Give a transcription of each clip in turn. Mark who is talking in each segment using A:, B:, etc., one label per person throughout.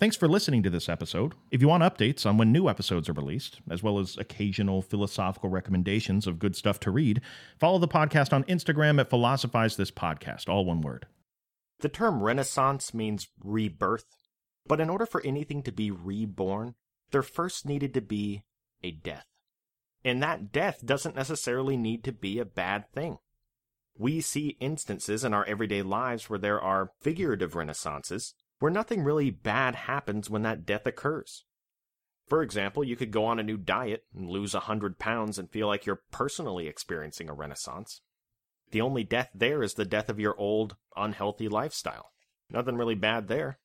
A: Thanks for listening to this episode. If you want updates on when new episodes are released, as well as occasional philosophical recommendations of good stuff to read, follow the podcast on Instagram at Philosophize This Podcast, all one word.
B: The term Renaissance means rebirth, but in order for anything to be reborn, there first needed to be a death. And that death doesn't necessarily need to be a bad thing. We see instances in our everyday lives where there are figurative renaissances, where nothing really bad happens when that death occurs. For example, you could go on a new diet and lose a hundred pounds and feel like you're personally experiencing a renaissance. The only death there is the death of your old, unhealthy lifestyle. Nothing really bad there.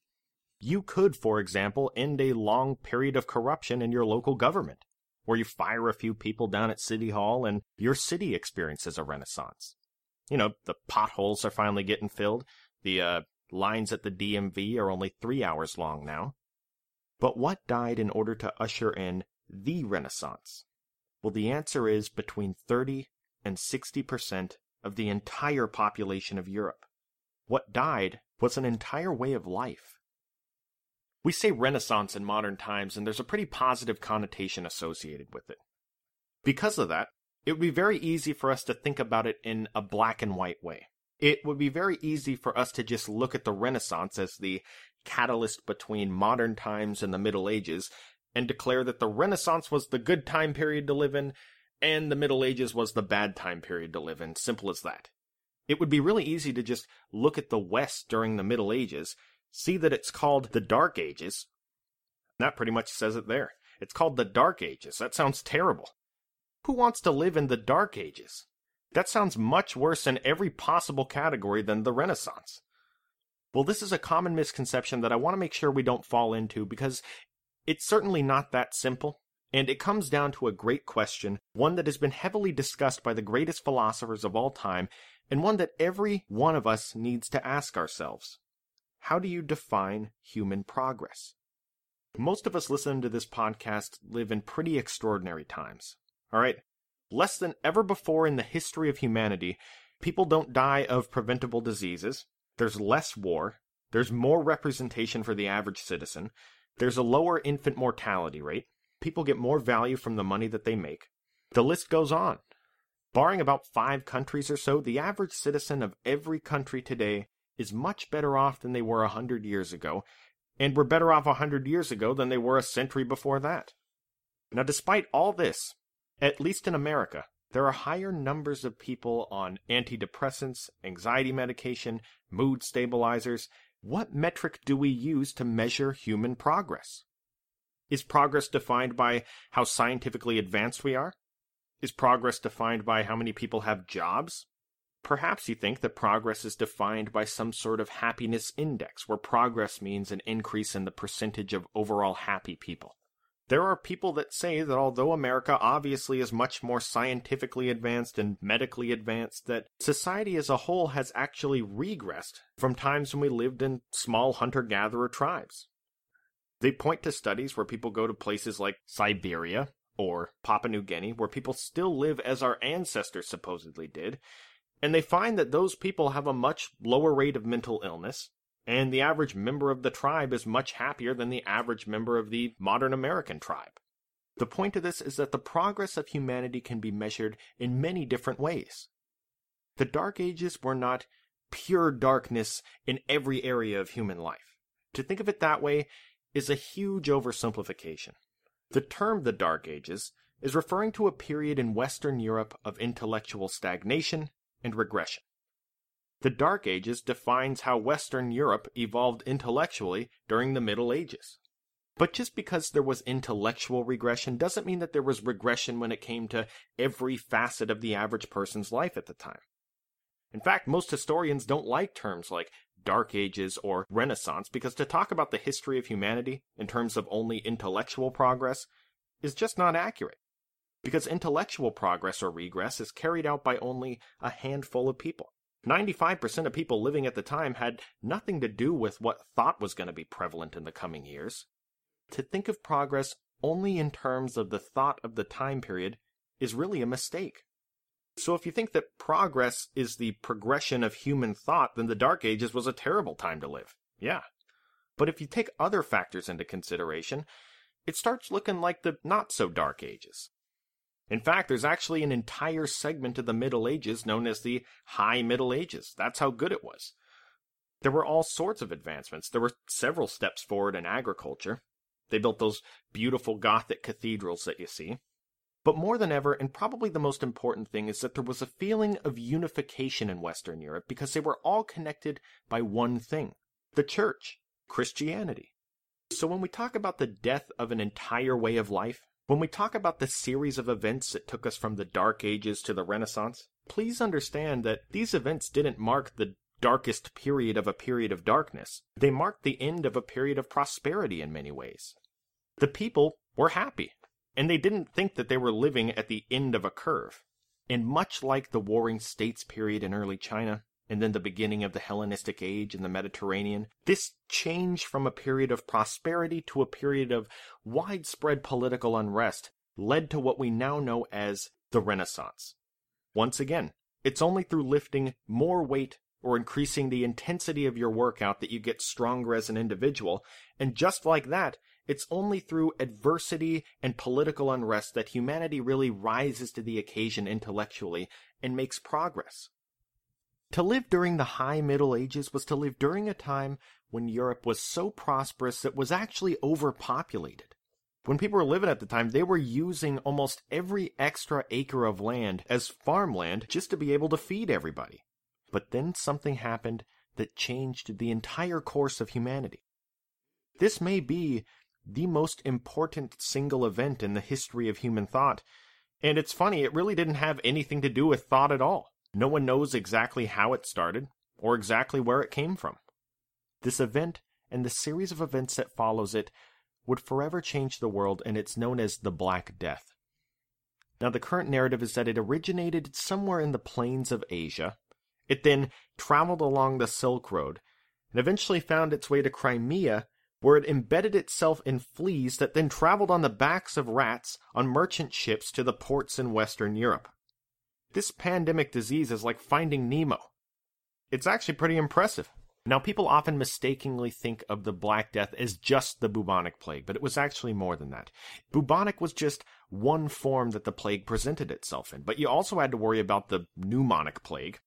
B: You could, for example, end a long period of corruption in your local government, where you fire a few people down at City Hall and your city experiences a renaissance. You know, the potholes are finally getting filled, the uh, Lines at the DMV are only three hours long now. But what died in order to usher in the Renaissance? Well, the answer is between 30 and 60% of the entire population of Europe. What died was an entire way of life. We say Renaissance in modern times, and there's a pretty positive connotation associated with it. Because of that, it would be very easy for us to think about it in a black and white way it would be very easy for us to just look at the Renaissance as the catalyst between modern times and the Middle Ages and declare that the Renaissance was the good time period to live in and the Middle Ages was the bad time period to live in. Simple as that. It would be really easy to just look at the West during the Middle Ages, see that it's called the Dark Ages. That pretty much says it there. It's called the Dark Ages. That sounds terrible. Who wants to live in the Dark Ages? That sounds much worse in every possible category than the Renaissance. Well, this is a common misconception that I want to make sure we don't fall into because it's certainly not that simple, and it comes down to a great question, one that has been heavily discussed by the greatest philosophers of all time, and one that every one of us needs to ask ourselves. How do you define human progress? Most of us listening to this podcast live in pretty extraordinary times. All right, less than ever before in the history of humanity, people don't die of preventable diseases. There's less war. There's more representation for the average citizen. There's a lower infant mortality rate. People get more value from the money that they make. The list goes on. Barring about five countries or so, the average citizen of every country today is much better off than they were a hundred years ago, and were better off a hundred years ago than they were a century before that. Now, despite all this, at least in America, there are higher numbers of people on antidepressants, anxiety medication, mood stabilizers. What metric do we use to measure human progress? Is progress defined by how scientifically advanced we are? Is progress defined by how many people have jobs? Perhaps you think that progress is defined by some sort of happiness index, where progress means an increase in the percentage of overall happy people. There are people that say that although America obviously is much more scientifically advanced and medically advanced, that society as a whole has actually regressed from times when we lived in small hunter gatherer tribes. They point to studies where people go to places like Siberia or Papua New Guinea, where people still live as our ancestors supposedly did, and they find that those people have a much lower rate of mental illness, and the average member of the tribe is much happier than the average member of the modern American tribe. The point of this is that the progress of humanity can be measured in many different ways. The Dark Ages were not pure darkness in every area of human life. To think of it that way is a huge oversimplification. The term the Dark Ages is referring to a period in Western Europe of intellectual stagnation and regression. The Dark Ages defines how Western Europe evolved intellectually during the Middle Ages. But just because there was intellectual regression doesn't mean that there was regression when it came to every facet of the average person's life at the time. In fact, most historians don't like terms like Dark Ages or Renaissance because to talk about the history of humanity in terms of only intellectual progress is just not accurate. Because intellectual progress or regress is carried out by only a handful of people. 95% of people living at the time had nothing to do with what thought was going to be prevalent in the coming years. To think of progress only in terms of the thought of the time period is really a mistake. So if you think that progress is the progression of human thought, then the Dark Ages was a terrible time to live. Yeah. But if you take other factors into consideration, it starts looking like the not so dark ages. In fact, there's actually an entire segment of the Middle Ages known as the High Middle Ages. That's how good it was. There were all sorts of advancements. There were several steps forward in agriculture. They built those beautiful Gothic cathedrals that you see. But more than ever, and probably the most important thing, is that there was a feeling of unification in Western Europe because they were all connected by one thing the church, Christianity. So when we talk about the death of an entire way of life, when we talk about the series of events that took us from the Dark Ages to the Renaissance, please understand that these events didn't mark the darkest period of a period of darkness. They marked the end of a period of prosperity in many ways. The people were happy, and they didn't think that they were living at the end of a curve. And much like the Warring States period in early China, and then the beginning of the Hellenistic Age in the Mediterranean, this change from a period of prosperity to a period of widespread political unrest led to what we now know as the Renaissance. Once again, it's only through lifting more weight or increasing the intensity of your workout that you get stronger as an individual, and just like that, it's only through adversity and political unrest that humanity really rises to the occasion intellectually and makes progress. To live during the High Middle Ages was to live during a time when Europe was so prosperous it was actually overpopulated. When people were living at the time, they were using almost every extra acre of land as farmland just to be able to feed everybody. But then something happened that changed the entire course of humanity. This may be the most important single event in the history of human thought, and it's funny, it really didn't have anything to do with thought at all. No one knows exactly how it started or exactly where it came from. This event and the series of events that follows it would forever change the world, and it's known as the Black Death. Now, the current narrative is that it originated somewhere in the plains of Asia. It then traveled along the Silk Road and eventually found its way to Crimea, where it embedded itself in fleas that then traveled on the backs of rats on merchant ships to the ports in Western Europe. This pandemic disease is like finding Nemo. It's actually pretty impressive. Now, people often mistakenly think of the Black Death as just the bubonic plague, but it was actually more than that. Bubonic was just one form that the plague presented itself in, but you also had to worry about the pneumonic plague,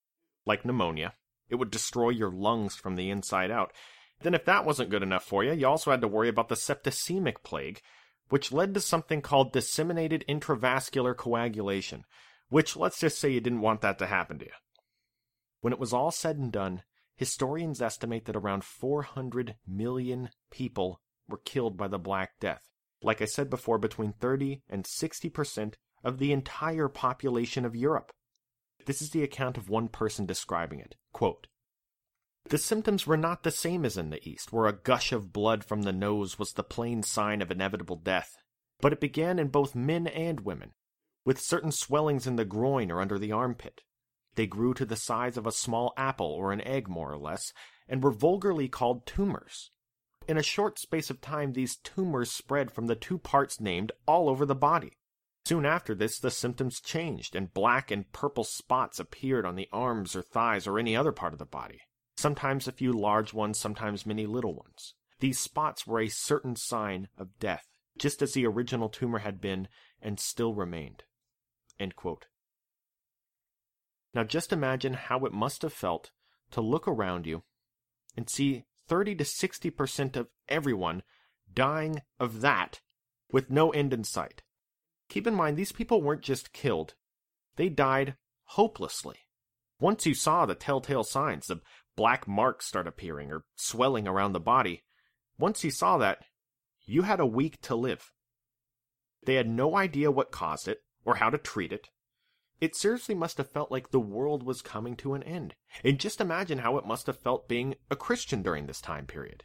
B: like pneumonia. It would destroy your lungs from the inside out. Then, if that wasn't good enough for you, you also had to worry about the septicemic plague, which led to something called disseminated intravascular coagulation, which let's just say you didn't want that to happen to you. When it was all said and done, historians estimate that around 400 million people were killed by the Black Death. Like I said before, between 30 and 60% of the entire population of Europe. This is the account of one person describing it. Quote, the symptoms were not the same as in the East, where a gush of blood from the nose was the plain sign of inevitable death, but it began in both men and women, with certain swellings in the groin or under the armpit. They grew to the size of a small apple or an egg, more or less, and were vulgarly called tumors. In a short space of time, these tumors spread from the two parts named all over the body. Soon after this, the symptoms changed, and black and purple spots appeared on the arms or thighs or any other part of the body. Sometimes a few large ones, sometimes many little ones. These spots were a certain sign of death, just as the original tumor had been and still remained. Now just imagine how it must have felt to look around you and see 30 to 60% of everyone dying of that with no end in sight. Keep in mind, these people weren't just killed, they died hopelessly. Once you saw the telltale signs, the black marks start appearing or swelling around the body, once you saw that, you had a week to live. They had no idea what caused it, or how to treat it. It seriously must have felt like the world was coming to an end. And just imagine how it must have felt being a Christian during this time period.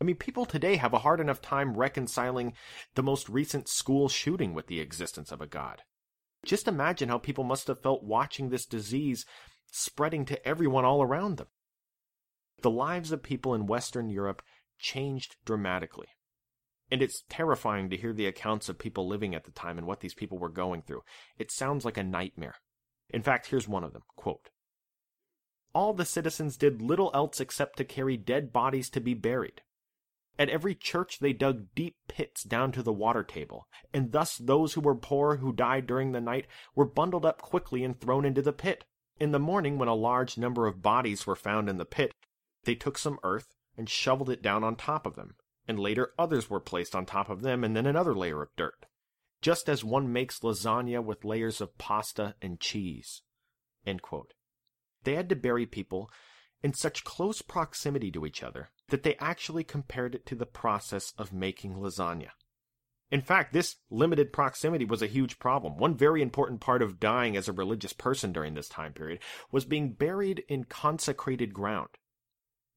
B: I mean, people today have a hard enough time reconciling the most recent school shooting with the existence of a God. Just imagine how people must have felt watching this disease spreading to everyone all around them. The lives of people in Western Europe changed dramatically. And it's terrifying to hear the accounts of people living at the time and what these people were going through. It sounds like a nightmare. In fact, here's one of them quote, All the citizens did little else except to carry dead bodies to be buried. At every church, they dug deep pits down to the water table, and thus those who were poor who died during the night were bundled up quickly and thrown into the pit. In the morning, when a large number of bodies were found in the pit, they took some earth and shoveled it down on top of them, and later others were placed on top of them, and then another layer of dirt, just as one makes lasagna with layers of pasta and cheese. They had to bury people in such close proximity to each other that they actually compared it to the process of making lasagna. In fact, this limited proximity was a huge problem. One very important part of dying as a religious person during this time period was being buried in consecrated ground.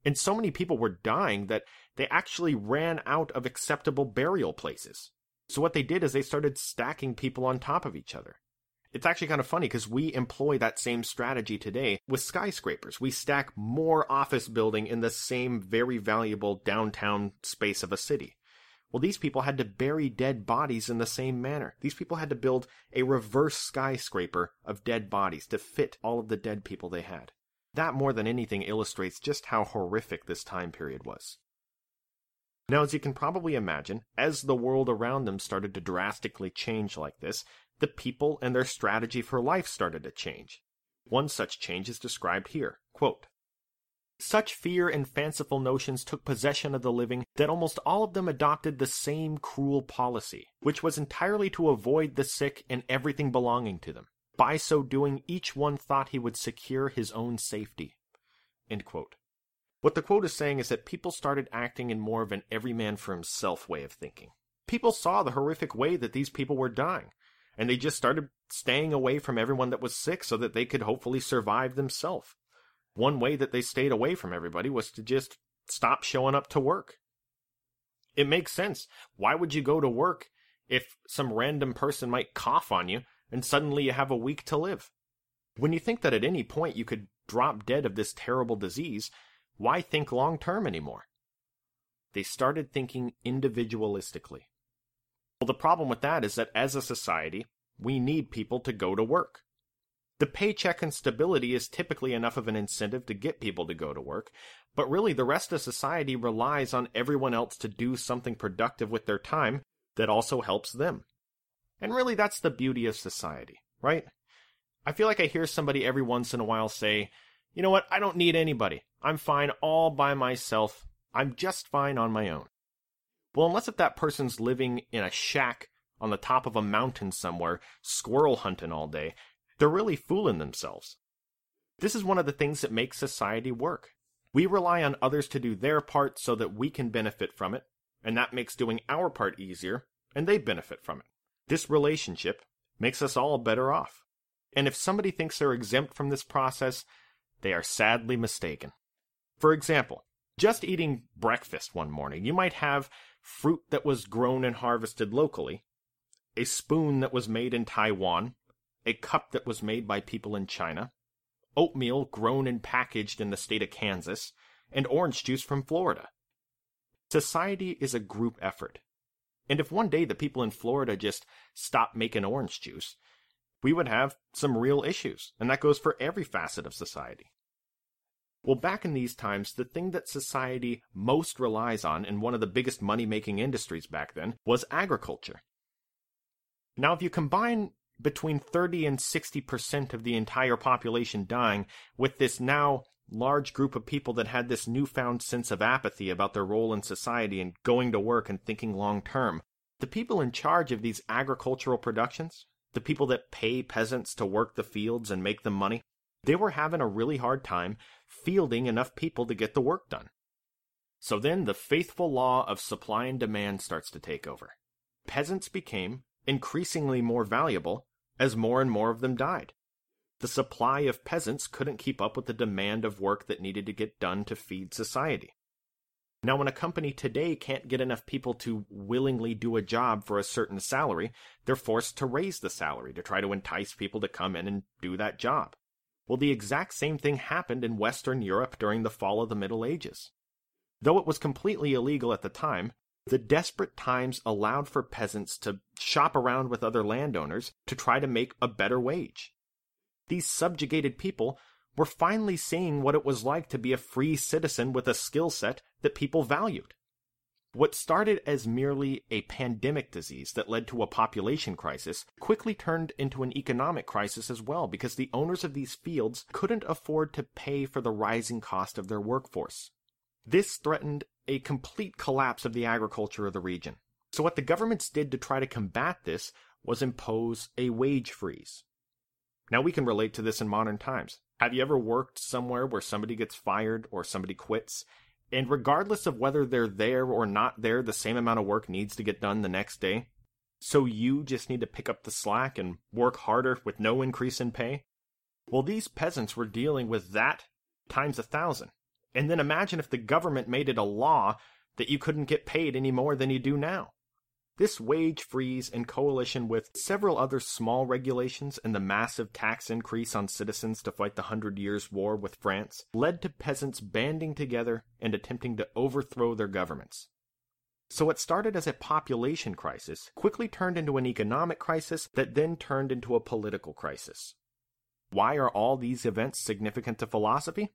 B: And so many people were dying that they actually ran out of acceptable burial places. So what they did is they started stacking people on top of each other. It's actually kind of funny because we employ that same strategy today with skyscrapers. We stack more office building in the same very valuable downtown space of a city. Well, these people had to bury dead bodies in the same manner. These people had to build a reverse skyscraper of dead bodies to fit all of the dead people they had. That more than anything illustrates just how horrific this time period was. Now, as you can probably imagine, as the world around them started to drastically change like this, the people and their strategy for life started to change. One such change is described here. Quote, such fear and fanciful notions took possession of the living that almost all of them adopted the same cruel policy, which was entirely to avoid the sick and everything belonging to them. By so doing, each one thought he would secure his own safety. What the quote is saying is that people started acting in more of an every man for himself way of thinking. People saw the horrific way that these people were dying, and they just started staying away from everyone that was sick so that they could hopefully survive themselves. One way that they stayed away from everybody was to just stop showing up to work. It makes sense. Why would you go to work if some random person might cough on you and suddenly you have a week to live? When you think that at any point you could drop dead of this terrible disease, why think long term anymore? They started thinking individualistically. Well, the problem with that is that as a society, we need people to go to work. The paycheck and stability is typically enough of an incentive to get people to go to work, but really the rest of society relies on everyone else to do something productive with their time that also helps them. And really that's the beauty of society, right? I feel like I hear somebody every once in a while say, you know what, I don't need anybody. I'm fine all by myself. I'm just fine on my own. Well, unless if that person's living in a shack on the top of a mountain somewhere, squirrel hunting all day, they're really fooling themselves. This is one of the things that makes society work. We rely on others to do their part so that we can benefit from it, and that makes doing our part easier, and they benefit from it. This relationship makes us all better off. And if somebody thinks they're exempt from this process, they are sadly mistaken. For example, just eating breakfast one morning, you might have fruit that was grown and harvested locally, a spoon that was made in Taiwan, a cup that was made by people in China, oatmeal grown and packaged in the state of Kansas, and orange juice from Florida. Society is a group effort. And if one day the people in Florida just stopped making orange juice, we would have some real issues, and that goes for every facet of society. Well, back in these times, the thing that society most relies on, and one of the biggest money making industries back then, was agriculture. Now, if you combine between 30 and 60% of the entire population dying, with this now large group of people that had this newfound sense of apathy about their role in society and going to work and thinking long term. The people in charge of these agricultural productions, the people that pay peasants to work the fields and make them money, they were having a really hard time fielding enough people to get the work done. So then the faithful law of supply and demand starts to take over. Peasants became increasingly more valuable as more and more of them died. The supply of peasants couldn't keep up with the demand of work that needed to get done to feed society. Now, when a company today can't get enough people to willingly do a job for a certain salary, they're forced to raise the salary to try to entice people to come in and do that job. Well, the exact same thing happened in Western Europe during the fall of the Middle Ages. Though it was completely illegal at the time, the desperate times allowed for peasants to shop around with other landowners to try to make a better wage. These subjugated people were finally seeing what it was like to be a free citizen with a skill set that people valued. What started as merely a pandemic disease that led to a population crisis quickly turned into an economic crisis as well because the owners of these fields couldn't afford to pay for the rising cost of their workforce. This threatened a complete collapse of the agriculture of the region. So, what the governments did to try to combat this was impose a wage freeze. Now, we can relate to this in modern times. Have you ever worked somewhere where somebody gets fired or somebody quits and regardless of whether they're there or not there, the same amount of work needs to get done the next day. So you just need to pick up the slack and work harder with no increase in pay? Well, these peasants were dealing with that times a thousand. And then imagine if the government made it a law that you couldn't get paid any more than you do now. This wage freeze, in coalition with several other small regulations and the massive tax increase on citizens to fight the Hundred Years' War with France, led to peasants banding together and attempting to overthrow their governments. So what started as a population crisis quickly turned into an economic crisis that then turned into a political crisis. Why are all these events significant to philosophy?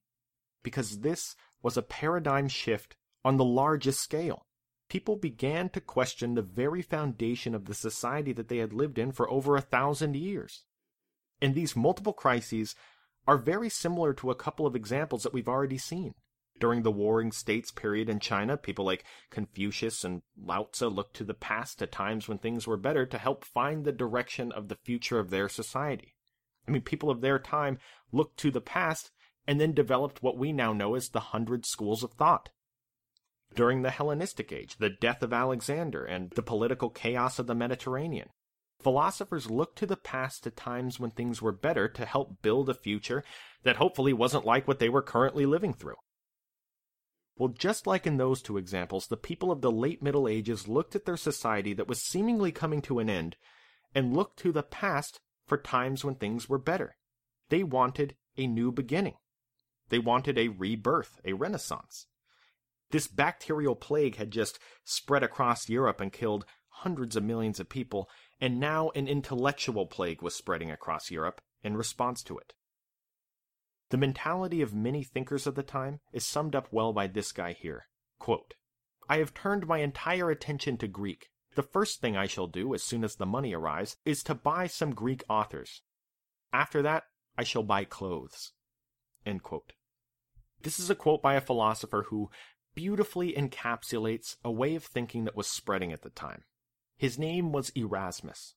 B: Because this was a paradigm shift on the largest scale people began to question the very foundation of the society that they had lived in for over a thousand years. And these multiple crises are very similar to a couple of examples that we've already seen. During the Warring States period in China, people like Confucius and Lao Tzu looked to the past to times when things were better to help find the direction of the future of their society. I mean, people of their time looked to the past and then developed what we now know as the hundred schools of thought during the Hellenistic age, the death of Alexander, and the political chaos of the Mediterranean. Philosophers looked to the past to times when things were better to help build a future that hopefully wasn't like what they were currently living through. Well, just like in those two examples, the people of the late Middle Ages looked at their society that was seemingly coming to an end and looked to the past for times when things were better. They wanted a new beginning. They wanted a rebirth, a renaissance. This bacterial plague had just spread across Europe and killed hundreds of millions of people, and now an intellectual plague was spreading across Europe in response to it. The mentality of many thinkers of the time is summed up well by this guy here. Quote, I have turned my entire attention to Greek. The first thing I shall do as soon as the money arrives is to buy some Greek authors. After that, I shall buy clothes. This is a quote by a philosopher who beautifully encapsulates a way of thinking that was spreading at the time. His name was Erasmus.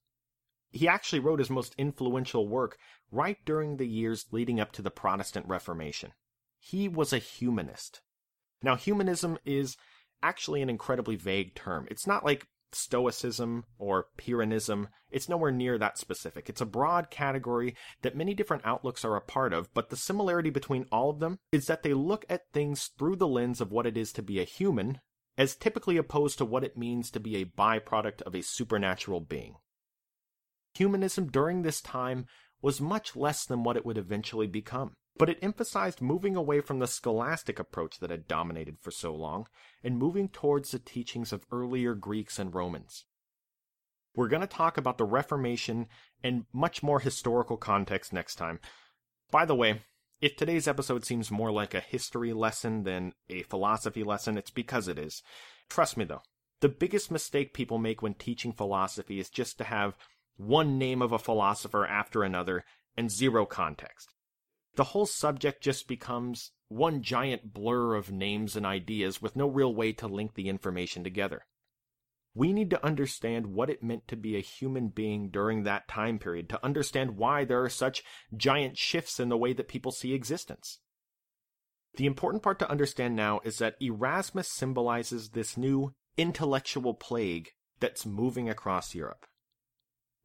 B: He actually wrote his most influential work right during the years leading up to the Protestant Reformation. He was a humanist. Now, humanism is actually an incredibly vague term. It's not like Stoicism or Pyrrhonism, it's nowhere near that specific. It's a broad category that many different outlooks are a part of, but the similarity between all of them is that they look at things through the lens of what it is to be a human, as typically opposed to what it means to be a byproduct of a supernatural being. Humanism during this time was much less than what it would eventually become but it emphasized moving away from the scholastic approach that had dominated for so long and moving towards the teachings of earlier Greeks and Romans. We're going to talk about the Reformation and much more historical context next time. By the way, if today's episode seems more like a history lesson than a philosophy lesson, it's because it is. Trust me though, the biggest mistake people make when teaching philosophy is just to have one name of a philosopher after another and zero context the whole subject just becomes one giant blur of names and ideas with no real way to link the information together. We need to understand what it meant to be a human being during that time period to understand why there are such giant shifts in the way that people see existence. The important part to understand now is that Erasmus symbolizes this new intellectual plague that's moving across Europe.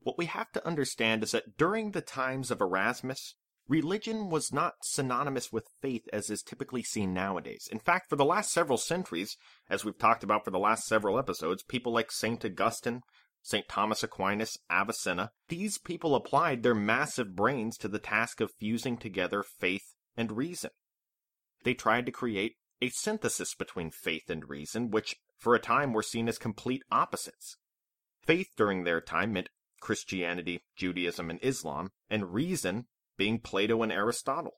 B: What we have to understand is that during the times of Erasmus, religion was not synonymous with faith as is typically seen nowadays. In fact, for the last several centuries, as we've talked about for the last several episodes, people like St. Augustine, St. Thomas Aquinas, Avicenna, these people applied their massive brains to the task of fusing together faith and reason. They tried to create a synthesis between faith and reason, which for a time were seen as complete opposites. Faith during their time meant Christianity, Judaism, and Islam, and reason being Plato and Aristotle.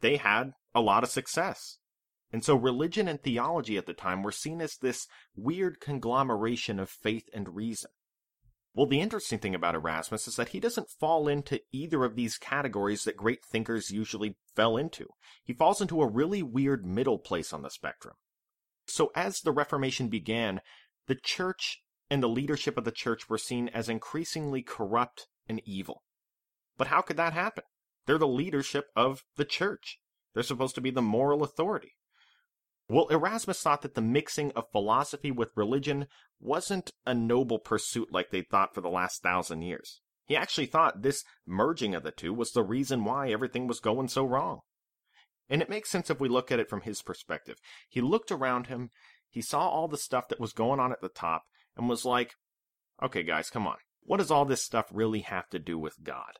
B: They had a lot of success. And so religion and theology at the time were seen as this weird conglomeration of faith and reason. Well, the interesting thing about Erasmus is that he doesn't fall into either of these categories that great thinkers usually fell into. He falls into a really weird middle place on the spectrum. So as the Reformation began, the church and the leadership of the church were seen as increasingly corrupt and evil. But how could that happen? They're the leadership of the church. They're supposed to be the moral authority. Well, Erasmus thought that the mixing of philosophy with religion wasn't a noble pursuit like they thought for the last thousand years. He actually thought this merging of the two was the reason why everything was going so wrong. And it makes sense if we look at it from his perspective. He looked around him, he saw all the stuff that was going on at the top, and was like, okay, guys, come on. What does all this stuff really have to do with God?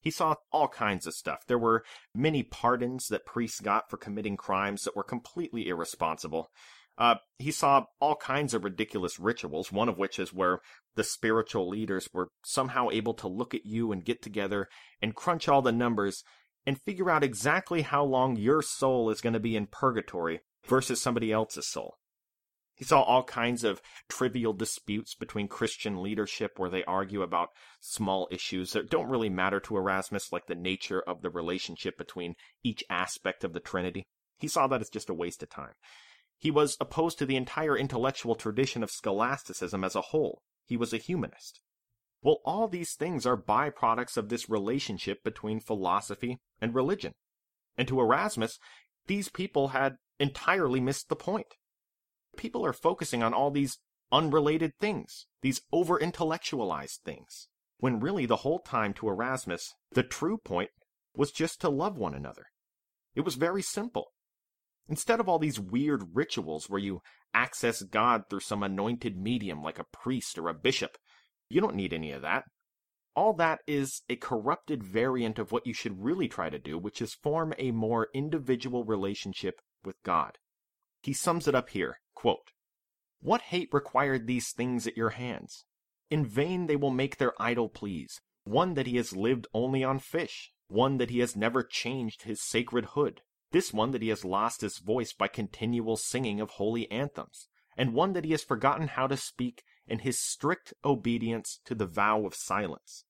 B: He saw all kinds of stuff. There were many pardons that priests got for committing crimes that were completely irresponsible. Uh, he saw all kinds of ridiculous rituals, one of which is where the spiritual leaders were somehow able to look at you and get together and crunch all the numbers and figure out exactly how long your soul is going to be in purgatory versus somebody else's soul. He saw all kinds of trivial disputes between Christian leadership where they argue about small issues that don't really matter to Erasmus, like the nature of the relationship between each aspect of the Trinity. He saw that as just a waste of time. He was opposed to the entire intellectual tradition of scholasticism as a whole. He was a humanist. Well, all these things are byproducts of this relationship between philosophy and religion. And to Erasmus, these people had entirely missed the point people are focusing on all these unrelated things, these over intellectualized things, when really the whole time to Erasmus, the true point was just to love one another. It was very simple. Instead of all these weird rituals where you access God through some anointed medium like a priest or a bishop, you don't need any of that. All that is a corrupted variant of what you should really try to do, which is form a more individual relationship with God. He sums it up here Quote, What hate required these things at your hands? In vain they will make their idol please, one that he has lived only on fish, one that he has never changed his sacred hood, this one that he has lost his voice by continual singing of holy anthems, and one that he has forgotten how to speak in his strict obedience to the vow of silence.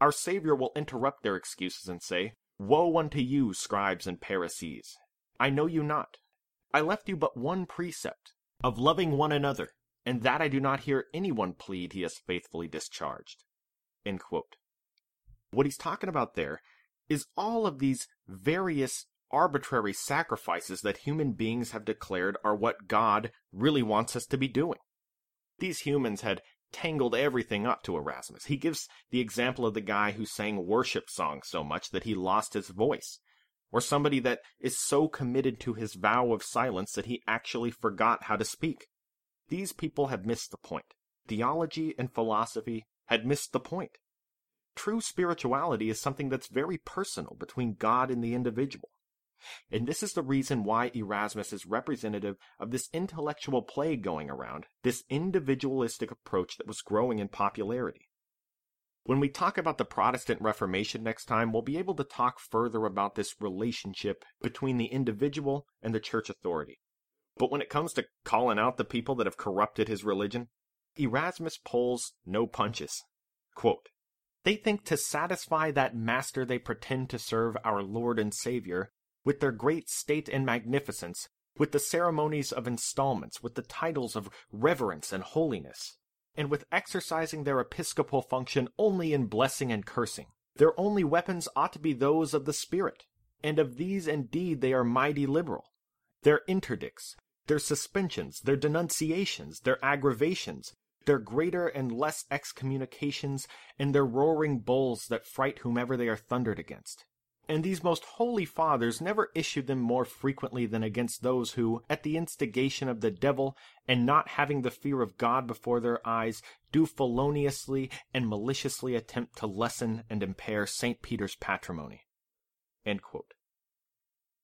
B: Our Savior will interrupt their excuses and say, Woe unto you, scribes and Pharisees! I know you not. I left you but one precept of loving one another, and that I do not hear anyone plead he has faithfully discharged. What he's talking about there is all of these various arbitrary sacrifices that human beings have declared are what God really wants us to be doing. These humans had tangled everything up to Erasmus. He gives the example of the guy who sang worship songs so much that he lost his voice or somebody that is so committed to his vow of silence that he actually forgot how to speak. These people have missed the point. Theology and philosophy had missed the point. True spirituality is something that's very personal between God and the individual. And this is the reason why Erasmus is representative of this intellectual plague going around, this individualistic approach that was growing in popularity. When we talk about the Protestant Reformation next time, we'll be able to talk further about this relationship between the individual and the church authority. But when it comes to calling out the people that have corrupted his religion, Erasmus pulls no punches. Quote, they think to satisfy that master they pretend to serve our Lord and Savior, with their great state and magnificence, with the ceremonies of installments, with the titles of reverence and holiness, and with exercising their episcopal function only in blessing and cursing. Their only weapons ought to be those of the Spirit, and of these indeed they are mighty liberal. Their interdicts, their suspensions, their denunciations, their aggravations, their greater and less excommunications, and their roaring bulls that fright whomever they are thundered against. And these most holy fathers never issued them more frequently than against those who, at the instigation of the devil, and not having the fear of God before their eyes, do feloniously and maliciously attempt to lessen and impair St. Peter's patrimony.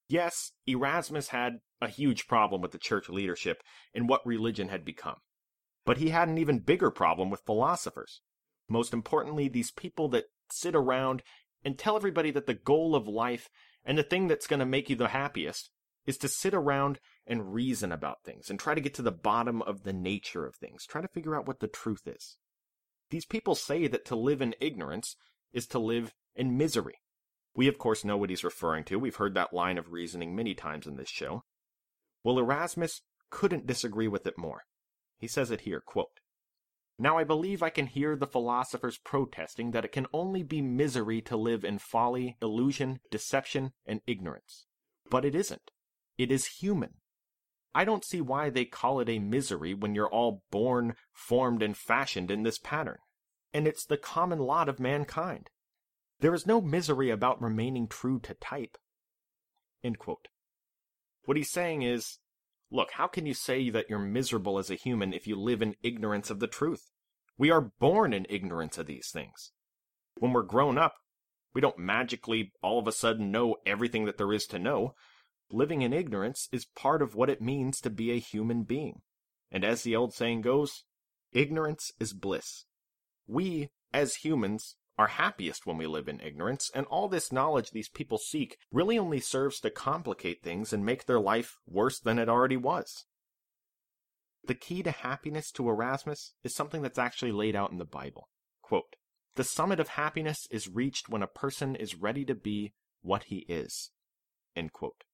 B: Yes, Erasmus had a huge problem with the church leadership and what religion had become. But he had an even bigger problem with philosophers. Most importantly, these people that sit around and tell everybody that the goal of life and the thing that's going to make you the happiest is to sit around and reason about things and try to get to the bottom of the nature of things, try to figure out what the truth is. These people say that to live in ignorance is to live in misery. We, of course, know what he's referring to. We've heard that line of reasoning many times in this show. Well, Erasmus couldn't disagree with it more. He says it here, quote, Now I believe I can hear the philosophers protesting that it can only be misery to live in folly, illusion, deception, and ignorance. But it isn't. It is human. I don't see why they call it a misery when you're all born, formed, and fashioned in this pattern. And it's the common lot of mankind. There is no misery about remaining true to type. What he's saying is, look, how can you say that you're miserable as a human if you live in ignorance of the truth? We are born in ignorance of these things. When we're grown up, we don't magically all of a sudden know everything that there is to know. Living in ignorance is part of what it means to be a human being. And as the old saying goes, ignorance is bliss. We, as humans, are happiest when we live in ignorance, and all this knowledge these people seek really only serves to complicate things and make their life worse than it already was. The key to happiness to Erasmus is something that's actually laid out in the Bible. Quote, the summit of happiness is reached when a person is ready to be what he is. End quote.